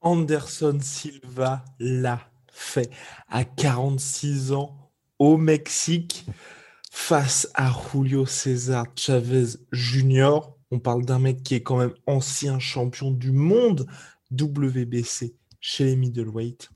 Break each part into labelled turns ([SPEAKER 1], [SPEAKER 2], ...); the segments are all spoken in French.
[SPEAKER 1] Anderson Silva l'a fait à 46 ans au Mexique face à Julio César Chavez Jr. On parle d'un mec qui est quand même ancien champion du monde WBC chez les middleweight.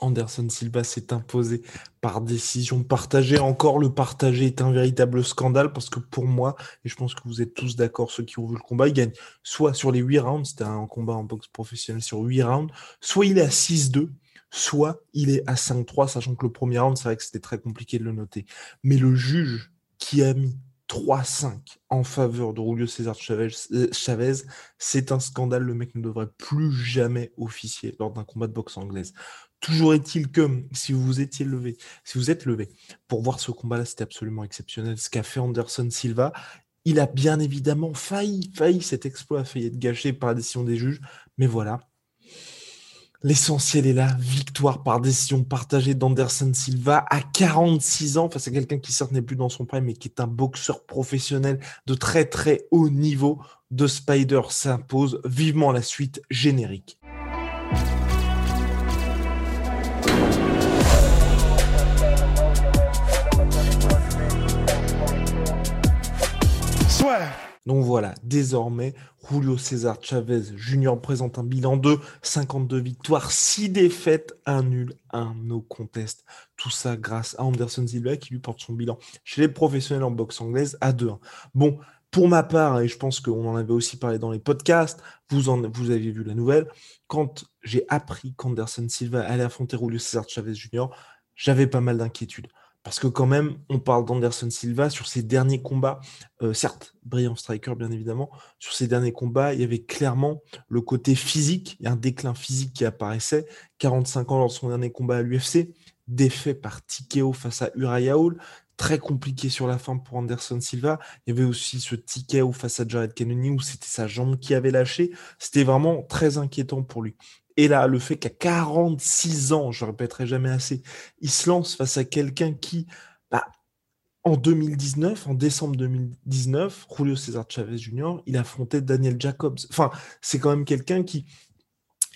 [SPEAKER 1] Anderson Silva s'est imposé par décision partagée. Encore, le partagé est un véritable scandale parce que pour moi, et je pense que vous êtes tous d'accord, ceux qui ont vu le combat, il gagne soit sur les 8 rounds, c'était un combat en boxe professionnel sur 8 rounds, soit il est à 6-2, soit il est à 5-3, sachant que le premier round, c'est vrai que c'était très compliqué de le noter. Mais le juge qui a mis 3-5 en faveur de Julio César Chavez, c'est un scandale. Le mec ne devrait plus jamais officier lors d'un combat de boxe anglaise. Toujours est-il que si vous étiez levé, si vous êtes levé pour voir ce combat-là, c'était absolument exceptionnel. Ce qu'a fait Anderson Silva, il a bien évidemment failli, failli, cet exploit a failli être gâché par la décision des juges. Mais voilà, L'essentiel est là, victoire par décision partagée d'Anderson Silva à 46 ans, face à quelqu'un qui certes n'est plus dans son prime, mais qui est un boxeur professionnel de très très haut niveau. De Spider s'impose vivement la suite générique. Donc voilà, désormais, Julio César Chavez Jr. présente un bilan de 52 victoires, 6 défaites, 1 nul, 1 no contest. Tout ça grâce à Anderson Silva qui lui porte son bilan chez les professionnels en boxe anglaise à 2-1. Bon, pour ma part, et je pense qu'on en avait aussi parlé dans les podcasts, vous, en, vous aviez vu la nouvelle, quand j'ai appris qu'Anderson Silva allait affronter Julio César Chavez Jr., j'avais pas mal d'inquiétudes. Parce que quand même, on parle d'Anderson Silva sur ses derniers combats, euh, certes, brillant striker bien évidemment, sur ses derniers combats, il y avait clairement le côté physique, il y a un déclin physique qui apparaissait, 45 ans lors de son dernier combat à l'UFC, défait par Tikeo face à Uriah Hall, très compliqué sur la fin pour Anderson Silva. Il y avait aussi ce Tikeo face à Jared Cannonier où c'était sa jambe qui avait lâché. C'était vraiment très inquiétant pour lui. Et là, le fait qu'à 46 ans, je ne répéterai jamais assez, il se lance face à quelqu'un qui, bah, en 2019, en décembre 2019, Julio César Chavez Jr., il affrontait Daniel Jacobs. Enfin, c'est quand même quelqu'un qui,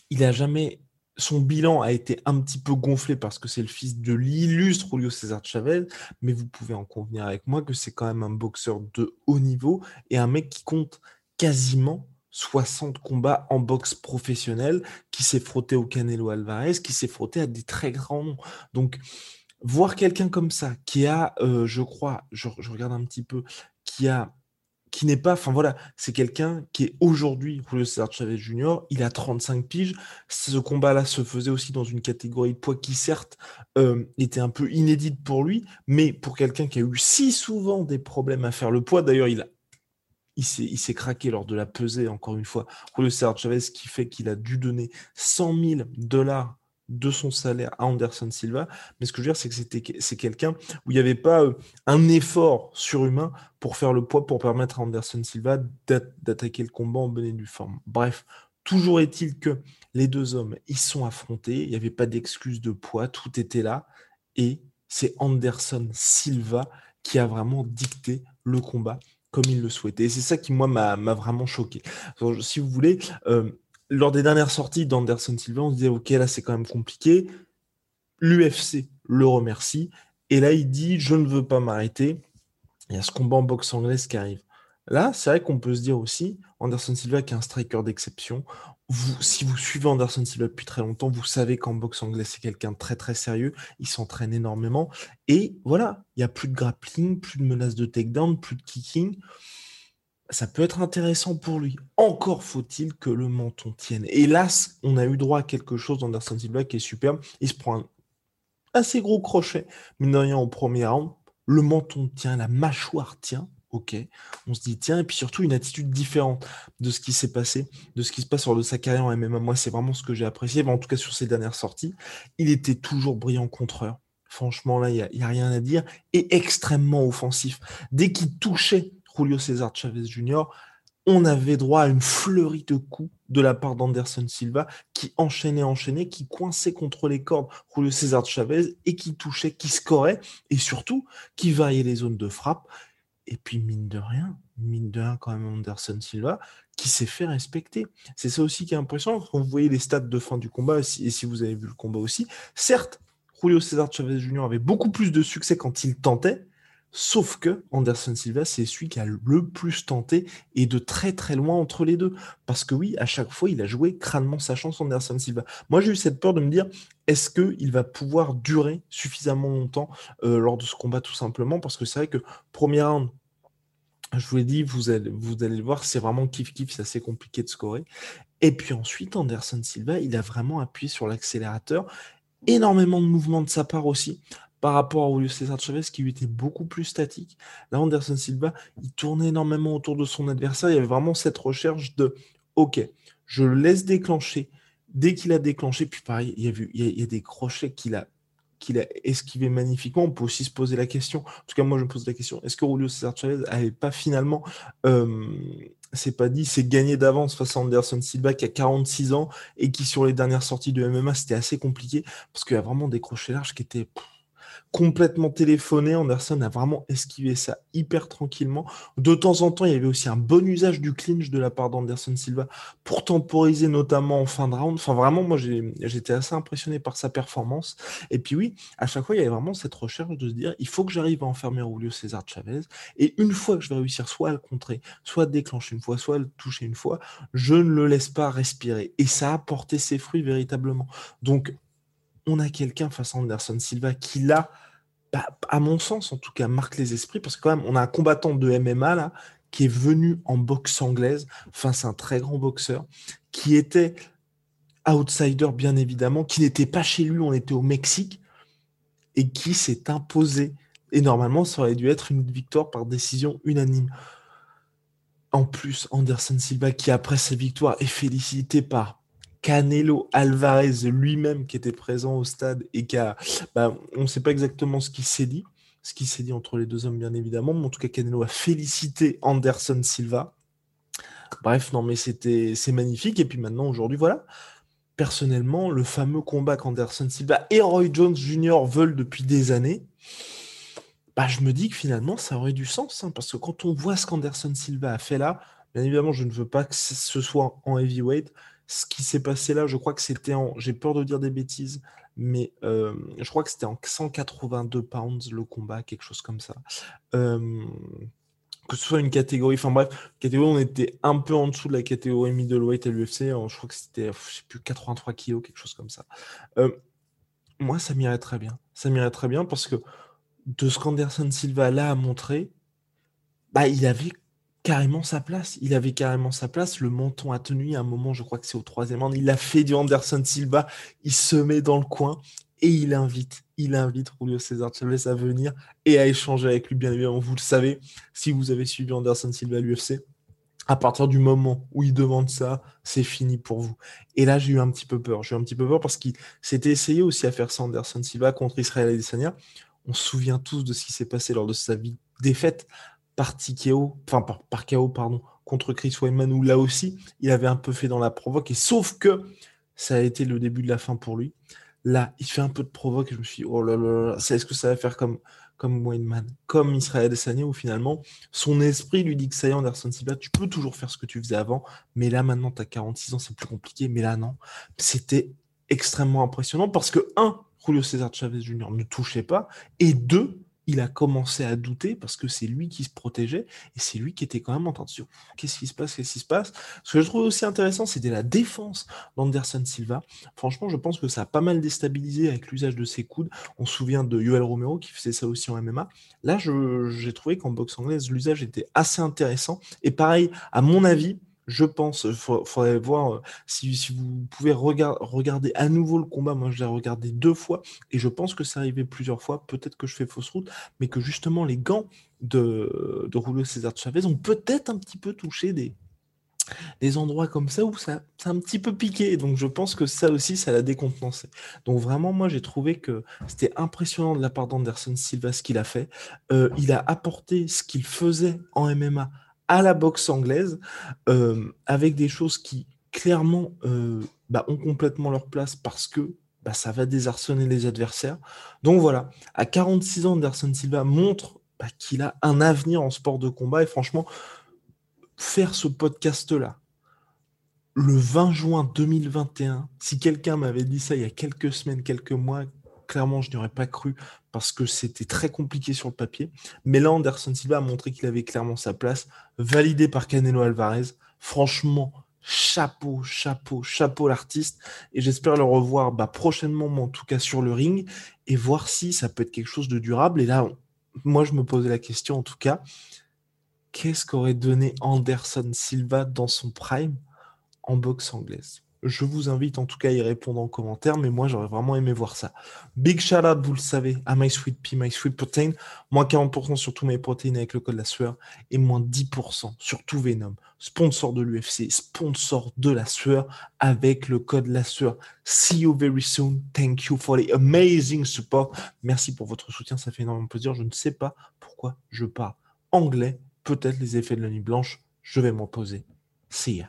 [SPEAKER 1] il a jamais, son bilan a été un petit peu gonflé parce que c'est le fils de l'illustre Julio César Chavez, mais vous pouvez en convenir avec moi que c'est quand même un boxeur de haut niveau et un mec qui compte quasiment 60 combats en boxe professionnelle, qui s'est frotté au Canelo Alvarez, qui s'est frotté à des très grands noms. Donc, voir quelqu'un comme ça, qui a, euh, je crois, je, regarde un petit peu, qui a qui n'est pas, enfin voilà, c'est quelqu'un qui est aujourd'hui Julio César Chavez Jr., il a 35 piges, ce combat-là se faisait aussi dans une catégorie de poids qui certes euh, était un peu inédite pour lui, mais pour quelqu'un qui a eu si souvent des problèmes à faire le poids, d'ailleurs il a il s'est craqué lors de la pesée, encore une fois. Julio César Chavez, qui fait qu'il a dû donner 100 000 dollars de son salaire à Anderson Silva. Mais ce que je veux dire, c'est que c'était, c'est quelqu'un où il n'y avait pas euh, un effort surhumain pour faire le poids, pour permettre à Anderson Silva d'attaquer le combat en bonne et due forme. Bref, toujours est-il que les deux hommes, ils sont affrontés. Il n'y avait pas d'excuse de poids, tout était là. Et c'est Anderson Silva qui a vraiment dicté le combat comme il le souhaitait. Et c'est ça qui, moi, m'a vraiment choqué. si vous voulez, euh, lors des dernières sorties d'Anderson Silva, on se disait, OK, là, c'est quand même compliqué. L'UFC le remercie. Et là, il dit, je ne veux pas m'arrêter. Il y a ce combat en boxe anglaise qui arrive. Là, c'est vrai qu'on peut se dire aussi, Anderson Silva est un striker d'exception, si vous suivez Anderson Silva depuis très longtemps, vous savez qu'en boxe anglaise, c'est quelqu'un de très très sérieux. Il s'entraîne énormément. Et voilà, il n'y a plus de grappling, plus de menace de takedown, plus de kicking. Ça peut être intéressant pour lui. Encore faut-il que le menton tienne. Hélas, on a eu droit à quelque chose d'Anderson Silva qui est superbe. Il se prend un assez gros crochet, mais de rien, au premier round. Le menton tient, la mâchoire tient ok. On se dit, tiens, et puis surtout une attitude différente de ce qui s'est passé, de ce qui se passe sur de sa carrière en MMA. Moi, c'est vraiment ce que j'ai apprécié, en tout cas sur ses dernières sorties. Il était toujours brillant contreur. Franchement, là, il n'y a, rien à dire. Et extrêmement offensif. Dès qu'il touchait Julio César Chavez Jr., on avait droit à une fleurie de coups de la part d'Anderson Silva qui enchaînait, enchaînait, qui coinçait contre les cordes Julio César Chavez et qui touchait, qui scorait et surtout qui variait les zones de frappe. Et puis, mine de rien, mine de rien, quand même, Anderson Silva, qui s'est fait respecter. C'est ça aussi qui est impressionnant quand vous voyez les stats de fin du combat, et si vous avez vu le combat aussi. Certes, Julio César Chavez Jr. avait beaucoup plus de succès quand il tentait, sauf que Anderson Silva, c'est celui qui a le plus tenté et de très très loin entre les deux. Parce que oui, à chaque fois, il a joué crânement sa chance, Anderson Silva. Moi, j'ai eu cette peur de me dire, est-ce qu'il va pouvoir durer suffisamment longtemps euh, lors de ce combat, tout simplement? Parce que c'est vrai que premier round, je vous l'ai dit, vous allez, vous allez le voir, c'est vraiment kiff-kiff, c'est assez compliqué de scorer. Et puis ensuite, Anderson Silva, il a vraiment appuyé sur l'accélérateur énormément de mouvements de sa part aussi par rapport à Julio César Chavez qui lui était beaucoup plus statique. Là, Anderson Silva, il tournait énormément autour de son adversaire. Il y avait vraiment cette recherche de OK, je le laisse déclencher. Dès qu'il a déclenché, puis pareil, il y a, vu, il y a, des crochets qu'il a qu'il a esquivé magnifiquement. On peut aussi se poser la question, en tout cas moi je me pose la question, est-ce que Julio César Chavez n'avait pas finalement euh, c'est pas dit, c'est gagné d'avance face à Anderson Silva qui a 46 ans et qui sur les dernières sorties de MMA c'était assez compliqué parce qu'il y a vraiment des crochets larges qui étaient complètement téléphoné. Anderson a vraiment esquivé ça hyper tranquillement. De temps en temps, il y avait aussi un bon usage du clinch de la part d'Anderson Silva pour temporiser notamment en fin de round. Enfin, vraiment, moi, j'étais assez impressionné par sa performance. Et puis oui, à chaque fois, il y avait vraiment cette recherche de se dire, il faut que j'arrive à enfermer Julio César Chavez. Et une fois que je vais réussir soit à le contrer, soit à déclencher une fois, soit à le toucher une fois, je ne le laisse pas respirer. Et ça a porté ses fruits véritablement. Donc, on a quelqu'un face à Anderson Silva qui là, bah, à mon sens en tout cas, marque les esprits parce que quand on a un combattant de MMA qui est venu en boxe anglaise face à un très grand boxeur qui était outsider bien évidemment, qui n'était pas chez lui, on était au Mexique et qui s'est imposé. Et normalement, ça aurait dû être une victoire par décision unanime. En plus, Anderson Silva, qui après sa victoire est félicité par Canelo Alvarez lui-même qui était présent au stade et qui a, bah, on ne sait pas exactement ce qui s'est dit, ce qui s'est dit entre les deux hommes bien évidemment, mais en tout cas Canelo a félicité Anderson Silva. Bref, non mais c'était magnifique et puis maintenant aujourd'hui voilà. Personnellement, le fameux combat qu'Anderson Silva et Roy Jones Jr. veulent depuis des années, bah, je me dis que finalement ça aurait du sens hein, parce que quand on voit ce qu'Anderson Silva a fait là, bien évidemment je ne veux pas que ce soit en heavyweight, ce qui s'est passé là, je crois que c'était en. J'ai peur de dire des bêtises, mais euh, je crois que c'était en 182 pounds le combat, quelque chose comme ça. Que ce soit une catégorie, enfin bref, catégorie, on était un peu en dessous de la catégorie middleweight à l'UFC. Je crois que c'était, je sais plus, 83 kilos, quelque chose comme ça. Moi, ça m'irait très bien. Ça m'irait très bien parce que de ce qu'Anderson Silva là a montré, bah, il avait carrément sa place. Il avait carrément sa place. Le menton a tenu un moment, je crois que c'est au troisième round. Il a fait du Anderson Silva. Il se met dans le coin et il invite, il invite Julio César Chavez à venir et à échanger avec lui. Bien évidemment, vous le savez, si vous avez suivi Anderson Silva à l'UFC, à partir du moment où il demande ça, c'est fini pour vous. Et là, j'ai eu un petit peu peur. J'ai eu un petit peu peur parce qu'il s'était essayé aussi à faire ça Anderson Silva contre Israël Adesanya. On se souvient tous de ce qui s'est passé lors de sa défaite par TKO, enfin par, par KO, pardon, contre Chris Weidman, où là aussi, il avait un peu fait dans la provoque, et sauf que ça a été le début de la fin pour lui. Là, il fait un peu de provoque, et je me suis dit, oh là là, là est-ce que ça va faire comme, comme Weidman, comme Israël Adesanya, où finalement, son esprit lui dit que ça y est, Anderson Silva, tu peux toujours faire ce que tu faisais avant, mais là, maintenant, tu as 46 ans, c'est plus compliqué, mais là, non. C'était extrêmement impressionnant parce que, un, Julio César Chavez Jr. ne touchait pas, et deux, il a commencé à douter parce que c'est lui qui se protégeait et c'est lui qui était quand même en dire qu'est-ce qui se passe, qu'est-ce qui se passe? Ce que je trouvais aussi intéressant, c'était la défense d'Anderson Silva. Franchement, je pense que ça a pas mal déstabilisé avec l'usage de ses coudes. On se souvient de Yoel Romero qui faisait ça aussi en MMA. Là, j'ai trouvé qu'en boxe anglaise, l'usage était assez intéressant. Et pareil, à mon avis, Je pense, il faudrait voir si, vous pouvez regarder à nouveau le combat. Moi, je l'ai regardé deux fois et je pense que c'est arrivé plusieurs fois. Peut-être que je fais fausse route, mais que justement les gants de, de Julio César Chavez ont peut-être un petit peu touché des, endroits comme ça où ça, ça a un petit peu piqué. Donc je pense que ça aussi, ça l'a décontenancé. Donc vraiment, moi, j'ai trouvé que c'était impressionnant de la part d'Anderson Silva ce qu'il a fait. Euh, il a apporté ce qu'il faisait en MMA à la boxe anglaise euh, avec des choses qui clairement euh, bah, ont complètement leur place parce que bah, ça va désarçonner les adversaires. Donc voilà, à 46 ans, Anderson Silva montre bah, qu'il a un avenir en sport de combat et franchement, faire ce podcast-là le 20 juin 2021, si quelqu'un m'avait dit ça il y a quelques semaines, quelques mois, clairement, je n'y aurais pas cru parce que c'était très compliqué sur le papier. Mais là, Anderson Silva a montré qu'il avait clairement sa place, validé par Canelo Alvarez. Franchement, chapeau, chapeau, chapeau l'artiste. Et j'espère le revoir bah, prochainement, mais en tout cas sur le ring, et voir si ça peut être quelque chose de durable. Et là, moi, je me posais la question, en tout cas, qu'est-ce qu'aurait donné Anderson Silva dans son prime en boxe anglaise? Je vous invite en tout cas à y répondre en commentaire, mais moi j'aurais vraiment aimé voir ça. Big shout out, vous le savez, à My Sweet Pea, My Sweet Protein. Moins 40% sur tous mes protéines avec le code la sueur et moins 10% sur tout Venom. Sponsor de l'UFC, sponsor de la sueur avec le code la sueur. See you very soon. Thank you for the amazing support. Merci pour votre soutien, ça fait énormément plaisir. Je ne sais pas pourquoi je parle anglais peut-être les effets de la nuit blanche, je vais m'en poser. See ya.